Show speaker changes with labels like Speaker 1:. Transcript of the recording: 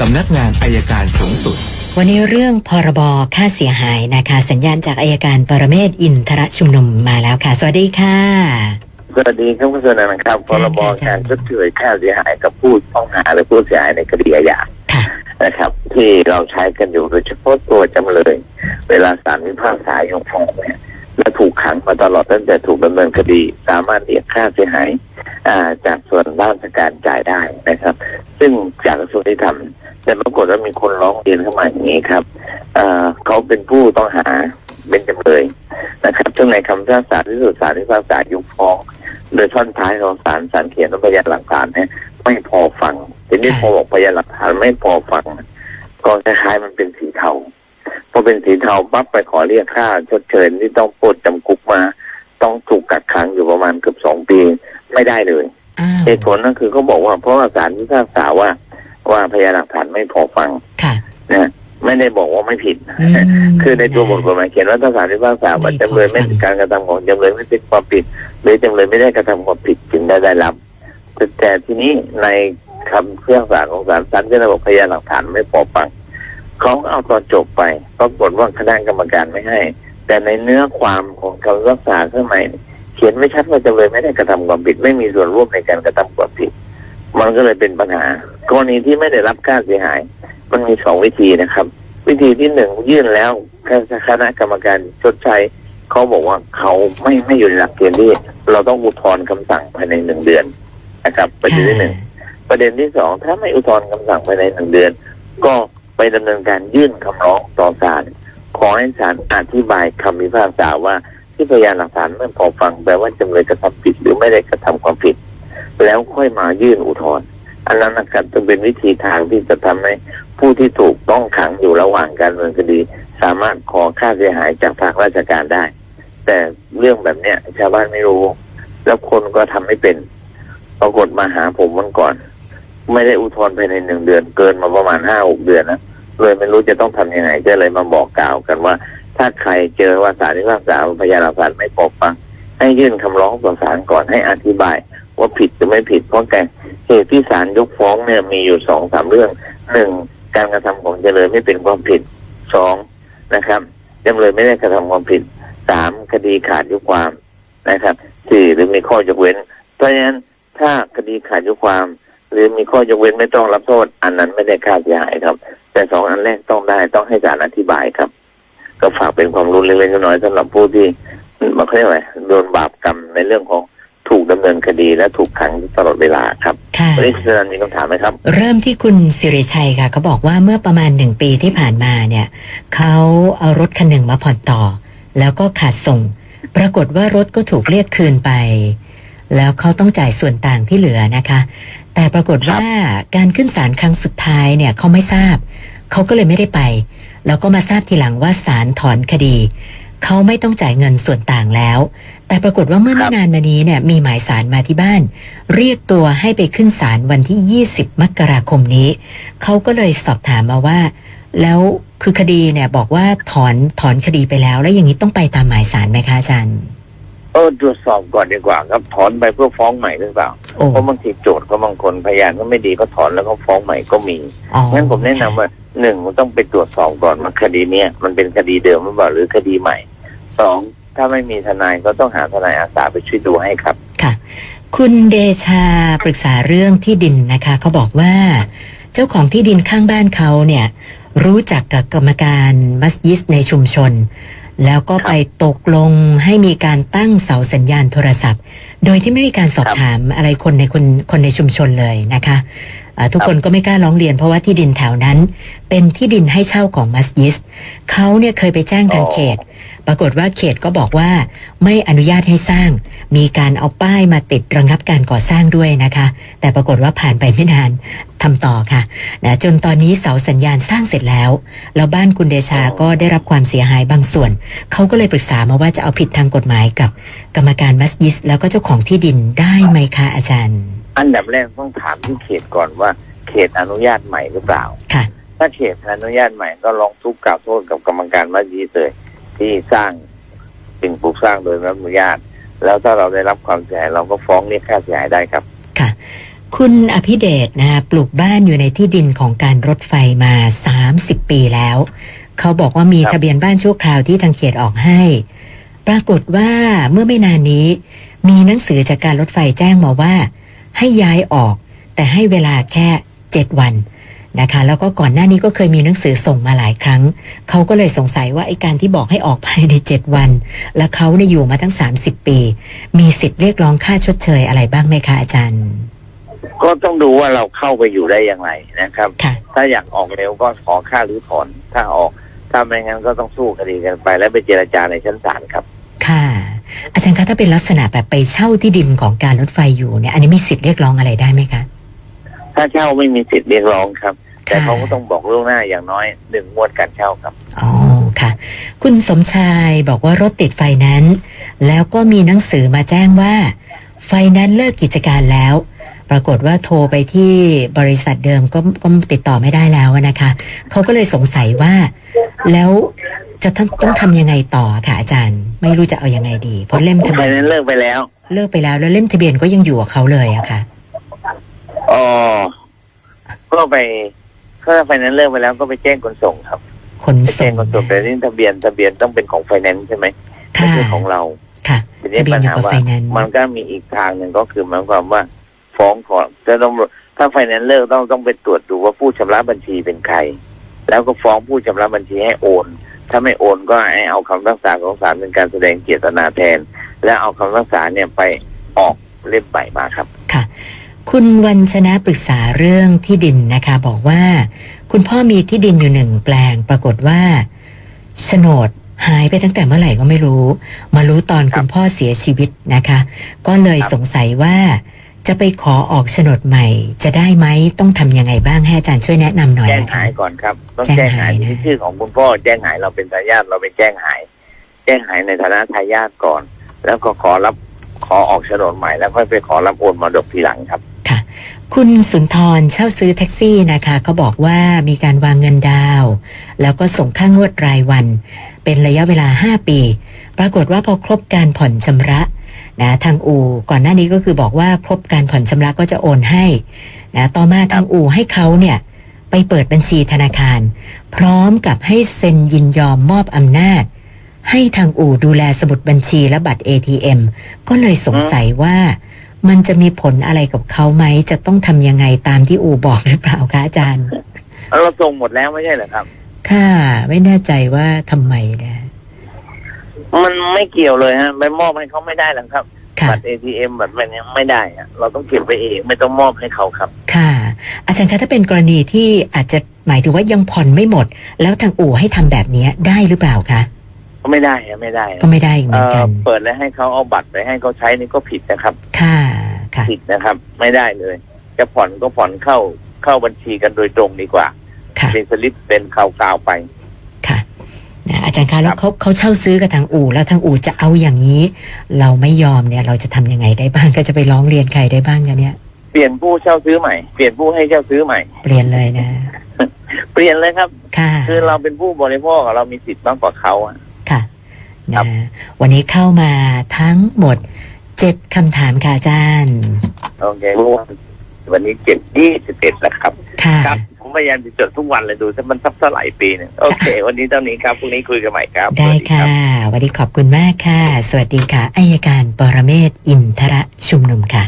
Speaker 1: สำนักงานอายการสูงสุด
Speaker 2: วันนี้เรื่องพรบค่าเสียหายนะคะ สัญญาณจากอายการปรเมศวร์อินทรชุมนุมมาแล้วค่ะ สวัสดีค่ะ
Speaker 3: สวัสดีครับคุณสนันครับพ
Speaker 2: เชิญ
Speaker 3: ร
Speaker 2: ค่ะ
Speaker 3: บ
Speaker 2: อาจารย์
Speaker 3: การชดเชยค่าเสียหายกับผู้ต้องหาหรือผู้เสียหายในคดีอาญา
Speaker 2: ค่ะ
Speaker 3: นะครับ ที่เราใช้กันอยู่โดยเฉพาะตัวจำเลย เวลาศาลพิพากษายกฟ้องเนี่ยและถูกขังมาตลอดตั้งแต่ถูกดำเนินคดี สามารถเรียกค่าเสียหายอ่าจากส่วนราชการจ่ายได้นะครับ ซึ่งจากกระทรวงยุติธรรม แต่ปรากฏว่ามีคนร้องเรียนเข้ามาอย่างนี้ครับอ่าเขาเป็นผู้ต้องหาเป็นจำเลยนะครับซึ่งในคำพิพากษาที่สุดศาลพิพากษายกฟ้อง โดยท่อนท้ายของศาลศาลเขียนว่าพยานหลักฐานเนี่ยไม่พอฟังทีนี้
Speaker 2: ค่ะ
Speaker 3: พอบอกพยานหลักฐานไม่พอฟังก็คล้ายๆมันเป็นสีเทาพอเป็นสีเทาปั๊บไปขอเรียกค่าชดเชยที่ต้องปลดจำคุกมา ต้องถูกกักขังอยู่ประมาณเกือบสองปีไม่ได้เลย
Speaker 2: อ้าว
Speaker 3: เหตุผลนั่นคือเขาบอกว่าเพราะว่าศาลพิพากษาว่า ว่าพยานหลักฐานไม่พอฟัง
Speaker 2: ค่ะ
Speaker 3: นะไม่ได้บอกว่าไม่ผิด
Speaker 2: อืม
Speaker 3: คือในตัวบทกฎหมายเขียนว่าถ้าศาลพิพากษาว่า
Speaker 2: ไม่พอ
Speaker 3: จำเลยไม่
Speaker 2: ฟัง
Speaker 3: การกระทำของจำเลยไม่เป็นความผิด หรือจำเลยไม่ได้กระทำความผิดจึงได้ได้รับ แต่แต่ทีนี้ในคำพิพากษาของศาลศาลก็เลยบอกพยานหลักฐานไม่พอฟังเขาก็เอาตอนจบไปปรากฏว่าคณะกรรมการไม่ให้ แต่ในเนื้อความของคำพิพากษาข้างในเขียนไม่ชัดว่าจำเลยไม่ได้กระทำความผิด ไม่มีส่วนร่วมในการกระทำความผิด มันก็เลยเป็นปัญหา กรณีที่ไม่ได้รับค่าเสียหาย มันมีสองวิธีนะครับ วิธีที่หนึ่งยื่นแล้วคณะกรรมการชดใช้เขาบอกว่าเขาไม่ไม่อยู่ในหลักเกณฑ์ที่เราต้องอุทธรณ์คำสั่งภายในหนึ่งเดือนนะครับ ประเด็นที่หนึ่งประเด็นที่สองถ้าไม่อุทธรณ์คำสั่งภายในหนึ่งเดือน ก็ไปดำเนินการยื่นคำร้องต่อศาลขอให้ศาลอธิบายคำพิพากษาว่าที่พยานหลักฐานไม่พอฟังแปลว่าจำเลยกระทำผิดหรือไม่ได้กระทำความผิด แล้วค่อยมายื่นอุทธรณ์ อันนั้นนะครับจะเป็นวิธีทางที่จะทำให้ผู้ที่ถูกต้องขังอยู่ระหว่างการดำเนินคดี สามารถขอค่าเสียหายจากภาคราชการได้ แต่เรื่องแบบเนี้ยชาวบ้านไม่รู้ แล้วคนก็ทำไม่เป็น ปรากฏมาหาผมวันก่อน ไม่ได้อุทธรณ์ภายในหนึ่งเดือนเกินมาประมาณห้าหกเดือนนะเลยไม่รู้จะต้องทำยังไงก็เลยมาบอกกล่าวกันว่า ถ้าใครเจอว่าศาลพิพากษาพยานหลักฐานไม่พอฟังให้ยื่นคำร้องต่อศาลก่อนให้อธิบาย ว่าผิดหรือไม่ผิดเพราะแกเหตุที่ศาลยกฟ้องเนี่ยมีอยู่สองสามเรื่องหนึ่งการกระทำของจำเลยไม่เป็นความผิดสองนะครับจำเลยไม่ได้กระทำความผิดสามคดีขาดยุความนะครับสี่หรือมีข้อยกเว้น เพราะฉะนั้นถ้าคดีขาดยุความ หรือมีข้อยกเว้นไม่ต้องรับโทษ อันนั้นไม่ได้ค่าเสียหายครับ แต่สองอันแรกต้องได้ต้องให้ศาลอธิบายครับ ก็ฝากเป็นความรู้เล็กๆน้อยๆสำหรับผู้ที่มาเรียกว่าโดนบาปกรรมในเรื่องของ ถูกดำเนินคดีและถูกขังตลอดเวลาครับ
Speaker 2: ค่ะ
Speaker 3: วันนี้คุณสนันมีคำถามไหมครับ
Speaker 2: เริ่มที่คุณสิริชัยค่ะเขาบอกว่าเมื่อประมาณหนึ่งปีที่ผ่านมาเนี่ยเขาเอารถคันหนึ่งมาผ่อนต่อ แล้วก็ขาดส่ง ปรากฏว่ารถก็ถูกเรียกคืนไป แล้วเขาต้องจ่ายส่วนต่างที่เหลือนะคะ แต่ปรากฏว่าการขึ้นศาลครั้งสุดท้ายเนี่ยเขาไม่ทราบเขาก็เลยไม่ได้ไป แล้วก็มาทราบทีหลังว่าศาลถอนคดี เขาไม่ต้องจ่ายเงินส่วนต่างแล้ว แต่ปรากฏว่าเมื่อไม่นานมานี้เนี่ยมีหมายสารมาที่บ้าน เรียกตัวให้ไปขึ้นศาลวันที่ 20 มกราคมนี้ เขาก็เลยสอบถามมาว่า แล้วคือคดีเนี่ยบอกว่าถอนถอนคดีไปแล้ว แล้วอย่างนี้ต้องไปตามหมายสารไหมคะอาจารย์
Speaker 3: เออตรวจสอบก่อนดีกว่าครับถอนไปเพื่อฟ้องใหม่หรือเปล่า
Speaker 2: โอ้
Speaker 3: เพราะบางทีโจทย์ก็บางคนพยานก็ไม่ดีก็ถอนแล้วก็ฟ้องใหม่ก็มี
Speaker 2: อ๋อ
Speaker 3: งั้นผมแนะนำว่าหนึ่งมันต้องไปตรวจสอบก่อนว่าคดีเนี้ยมันเป็นคดีเดิมหรือเปล่าหรือคดีใหม่ สองถ้าไม่มีทนายก็ต้องหาทนายอาสาไปช่วยดูให้ครับ
Speaker 2: ค่ะ คุณเดชาปรึกษาเรื่องที่ดินนะคะเขาบอกว่า เจ้าของที่ดินข้างบ้านเขาเนี่ย รู้จักกับกรรมการมัสยิดในชุมชน แล้วก็ไปตกลงให้มีการตั้งเสาสัญญาณโทรศัพท์ โดยที่ไม่มีการสอบ
Speaker 3: ครับ
Speaker 2: ถามอะไรคนในคนคนในชุมชนเลยนะคะอ่าทุกคนก็ไม่กล้าร้องเรียนเพราะว่าที่ดินแถวนั้น เป็นที่ดินให้เช่าของมัสยิดเขาเนี่ยเคยไปแจ้งทางเขตป รากฏว่าเขตก็บอกว่าไม่อนุญาตให้สร้าง มีการเอาป้ายมาติดระงับการก่อสร้างด้วยนะคะ แต่ปรากฏว่าผ่านไปไม่นานทำต่อค่ะนะจนตอนนี้เสาสัญญาณสร้างเสร็จแล้ว แล้วบ้านคุณเดชาก็ได้รับความเสียหายบางส่วน เขาก็เลยปรึกษามาว่าจะเอาผิดทางกฎหมายกับ กรรมการมัสยิดแล้วก็เจ้าของที่ดินได้ไหมคะอาจารย์
Speaker 3: อันดับแรกต้องถามที่เขตก่อนว่า เขตอนุญาตใหม่หรือเปล่า
Speaker 2: ค่ะ
Speaker 3: ถ้าเขตอนุญาตใหม่ก็ลองทุกข์กล่าวโทษกับกรรมการมัสยิดเลย ที่สร้างสิ่งปลูกสร้างโดยไม่อนุญาต แล้วถ้าเราได้รับความเสียหายเราก็ฟ้องเรียกค่าเสียหายได้ครับ
Speaker 2: ค่ะ คุณอภิเดชนะปลูกบ้านอยู่ในที่ดินของการรถไฟมา30ปีแล้ว เขาบอกว่ามี
Speaker 3: ครับ
Speaker 2: ทะเบียนบ้านชั่วคราวที่ทางเขตออกให้ ปรากฏว่าเมื่อไม่นานนี้ มีหนังสือจากการรถไฟแจ้งมาว่า ให้ย้ายออก แต่ให้เวลาแค่7วัน นะคะ แล้วก็ก่อนหน้านี้ก็เคยมีหนังสือส่งมาหลายครั้ง เขาก็เลยสงสัยว่าไอ้การที่บอกให้ออกภายใน 7 วัน แล้วเขาเนี่ยอยู่มาตั้ง 30 ปี มีสิทธิ์เรียกร้องค่าชดเชยอะไรบ้างไหมคะอาจารย์
Speaker 3: ก็ต้องดูว่าเราเข้าไปอยู่ได้อย่างไรนะครับ
Speaker 2: ค่ะ
Speaker 3: ถ้าอยากออกเร็วก็ขอค่ารื้อถอน ถ้าออกถ้าไม่งั้นก็ต้องสู้คดีกันไป และไปเจรจาในชั้นศาลครับ
Speaker 2: ค่ะ อาจารย์คะถ้าเป็นลักษณะแบบไปเช่าที่ดินของการรถไฟอยู่เนี่ย อันนี้มีสิทธิ์เรียกร้องอะไรได้ไหมคะ
Speaker 3: ถ้าเช่าไม่มีสิทธิ์เรียกร้องครับ แต่
Speaker 2: ค่ะ
Speaker 3: เขาก็ต้องบอกล่วงหน้าอย่างน้อยหนึ่งงวดการเช่าครับ
Speaker 2: อ๋อค่ะ คุณสมชายบอกว่ารถติดไฟแนั้นซ์แล้วก็มีหนังสือมาแจ้งว่า ไฟแนั้นซ์เลิกกิจการแล้ว ปรากฏว่าโทรไปที่บริษัทเดิมก็ก็ติดต่อไม่ได้แล้วนะคะ เขาก็เลยสงสัยว่า แล้วจะต้องต้องทำยังไงต่อค่ะอาจารย์ ไม่รู้จะเอายังไงดี เพราะเล่มทะ
Speaker 3: ไฟ
Speaker 2: เบียน
Speaker 3: นั้นซ์เลิกไปแล้ว
Speaker 2: เลิกไปแล้วแล้วเล่มทะเบียนก็ยังอยู่กับเขาเลยอะค่ะ
Speaker 3: อ๋อก็ไปถ้าไฟนั้นซ์เลิกไปแล้วก็ไปแจ้งขนส่งครับ
Speaker 2: ขน
Speaker 3: ไป
Speaker 2: ส่
Speaker 3: แจ้ง
Speaker 2: ง
Speaker 3: ขนส่งแต่นี่ทะเบียนทะเบียนต้องเป็นของไฟแนนซ์ใช่ไหมไม่
Speaker 2: ค่ะ
Speaker 3: ใช่ของเรา
Speaker 2: ค่ะ
Speaker 3: ทีนี้
Speaker 2: ทะเบีย
Speaker 3: ปั
Speaker 2: น
Speaker 3: ญ
Speaker 2: อยู่
Speaker 3: หา
Speaker 2: กับ
Speaker 3: ว่า
Speaker 2: ไฟแนนซ์
Speaker 3: มันก็มีอีกทางหนึ่งก็คือหมายความว่า ฟ้องขอจะต้องถ้าไฟแนนซ์เลิกต้องต้องไปตรวจดูว่าผู้ชำระบัญชีเป็นใคร แล้วก็ฟ้องผู้ชำระบัญชีให้โอน ถ้าไม่โอนก็ให้เอาคำพิพากษาของศาลเป็นการแสดงเจตนาแทน และเอาคำพิพากษาเนี่ยไปออกเล่มใหม่มาครับ
Speaker 2: ค่ะ คุณวันชนะปรึกษาเรื่องที่ดินนะคะ บอกว่า คุณพ่อมีที่ดินอยู่หนึ่งแปลง ปรากฏว่าโฉนดหายไปตั้งแต่เมื่อไหร่ก็ไม่รู้ มารู้ตอน
Speaker 3: ครับ
Speaker 2: คุณพ่อเสียชีวิตนะคะ ก็เลย
Speaker 3: ครับ
Speaker 2: สงสัยว่า จะไปขอออกโฉนดใหม่ จะได้ไหมต้องทำยังไงบ้างให้อาจารย์ช่วยแนะนำหน่อย
Speaker 3: แจ้ง
Speaker 2: นะคะ
Speaker 3: หายก่อนครับต้อง
Speaker 2: แจ้
Speaker 3: แจ้
Speaker 2: ง
Speaker 3: งหาย
Speaker 2: หายนะ
Speaker 3: ที่ชื่อของคุณพ่อแจ้งหายเราเป็นทายาทเราไปแจ้งหาย แจ้งหายในฐานะทายาทก่อน แล้วก็ขอรับขอออกโฉนดใหม่แล้วค่อยไปขอรับโอนมรดกทีหลังครับ
Speaker 2: ค่ะคุณสุนทรเช่าซื้อแท็กซี่นะคะเขาบอกว่ามีการวางเงินดาวน์แล้วก็ส่งค่างวดรายวัน เป็นระยะเวลา 5 ปี ปรากฏว่าพอครบการผ่อนชำระนะทางอู่ก่อนหน้านี้ก็คือบอกว่าครบการผ่อนชำระก็จะโอนให้นะต่อมาทางอู่ให้เขาเนี่ยไปเปิดบัญชีธนาคาร พร้อมกับให้เซ็นยินยอมมอบอำนาจ ให้ทางอู่ดูแลสมุดบัญชีและบัตร ATM ก็เลยสงสัยว่า มันจะมีผลอะไรกับเขาไหม จะต้องทำยังไงตามที่อู่บอกหรือเปล่าคะอาจารย์
Speaker 3: เราส่งหมดแล้วไม่ใช่เหรอครับ
Speaker 2: ค่ะ ไม่แน่ใจว่าทำไมนะ
Speaker 3: มันไม่เกี่ยวเลยฮะไปมอบให้เขาไม่ได้หรอกครับ
Speaker 2: ค่ะ
Speaker 3: บัตร ATM บัตรแบบนี้ไม่ได้อะเราต้องเก็บไปเองไม่ต้องมอบให้เขาครับ
Speaker 2: ค่ะ อาจารย์คะถ้าเป็นกรณีที่อาจจะหมายถึงว่ายังผ่อนไม่หมด แล้วทางอู่ให้ทำแบบนี้ได้หรือเปล่าคะ
Speaker 3: ก็ไม่ได้อะไม่ได้อะ
Speaker 2: ก็ไม่ได้อีกเห
Speaker 3: เอ่
Speaker 2: มือนกั
Speaker 3: อนเปิดแล้วให้เขาเอาบัตรไปให้เขาใช้นี่ก็ผิดนะครับ
Speaker 2: ค่ะค่ะ
Speaker 3: ผิดนะครับ ไม่ได้เลย จะผ่อนก็ผ่อนเข้าเข้าบัญชีกันโดยตรงดีกว่า
Speaker 2: ค่ะ
Speaker 3: เป็นสลิปเป็นข่าวกาวไป
Speaker 2: ค่ะนะอาจารย์คะแล้ว
Speaker 3: ครับ
Speaker 2: เขาเขาเช่าซื้อกับทางอู่แล้วทางอู่จะเอาอย่างนี้ เราไม่ยอมเนี่ย เราจะทำยังไงได้บ้างก็จะไปร้องเรียนใครได้บ้างคะเนี่ย
Speaker 3: เปลี่ยนผู้เช่าซื้อใหม่เปลี่ยนผู้ให้เช่าซื้อใหม่
Speaker 2: เปลี่ยนเลยนะ
Speaker 3: เปลี่ยนเลยครับ
Speaker 2: ค่ะ
Speaker 3: คือเราเป็นผู้บริโภคอะเรามีสิทธิ์มากกว่าเขาอะ
Speaker 2: ค่ะ
Speaker 3: ครั
Speaker 2: นะ
Speaker 3: บ
Speaker 2: วันนี้เข้ามาทั้งหมด เจ็ดคำถามค่ะอาจารย์
Speaker 3: โอเควันนี้เจ็ดยี่สิบเอ็ดแล้วครับ
Speaker 2: ค่ะ
Speaker 3: ครับ ผมพยายามจะจดทุกวันเลยดูถ้ามันซับซ้อนหลายปีหนึงโอเค วันนี้เท่านี้ครับพรุ่งนี้คุยกันใหม่ครับ
Speaker 2: ได้
Speaker 3: สวัส
Speaker 2: ค่ะ
Speaker 3: รับ
Speaker 2: วันนี้ขอบคุณมากค่ะ สวัสดีค่ะอายการปรเมศวร์อินทระชุมนุมค่ะ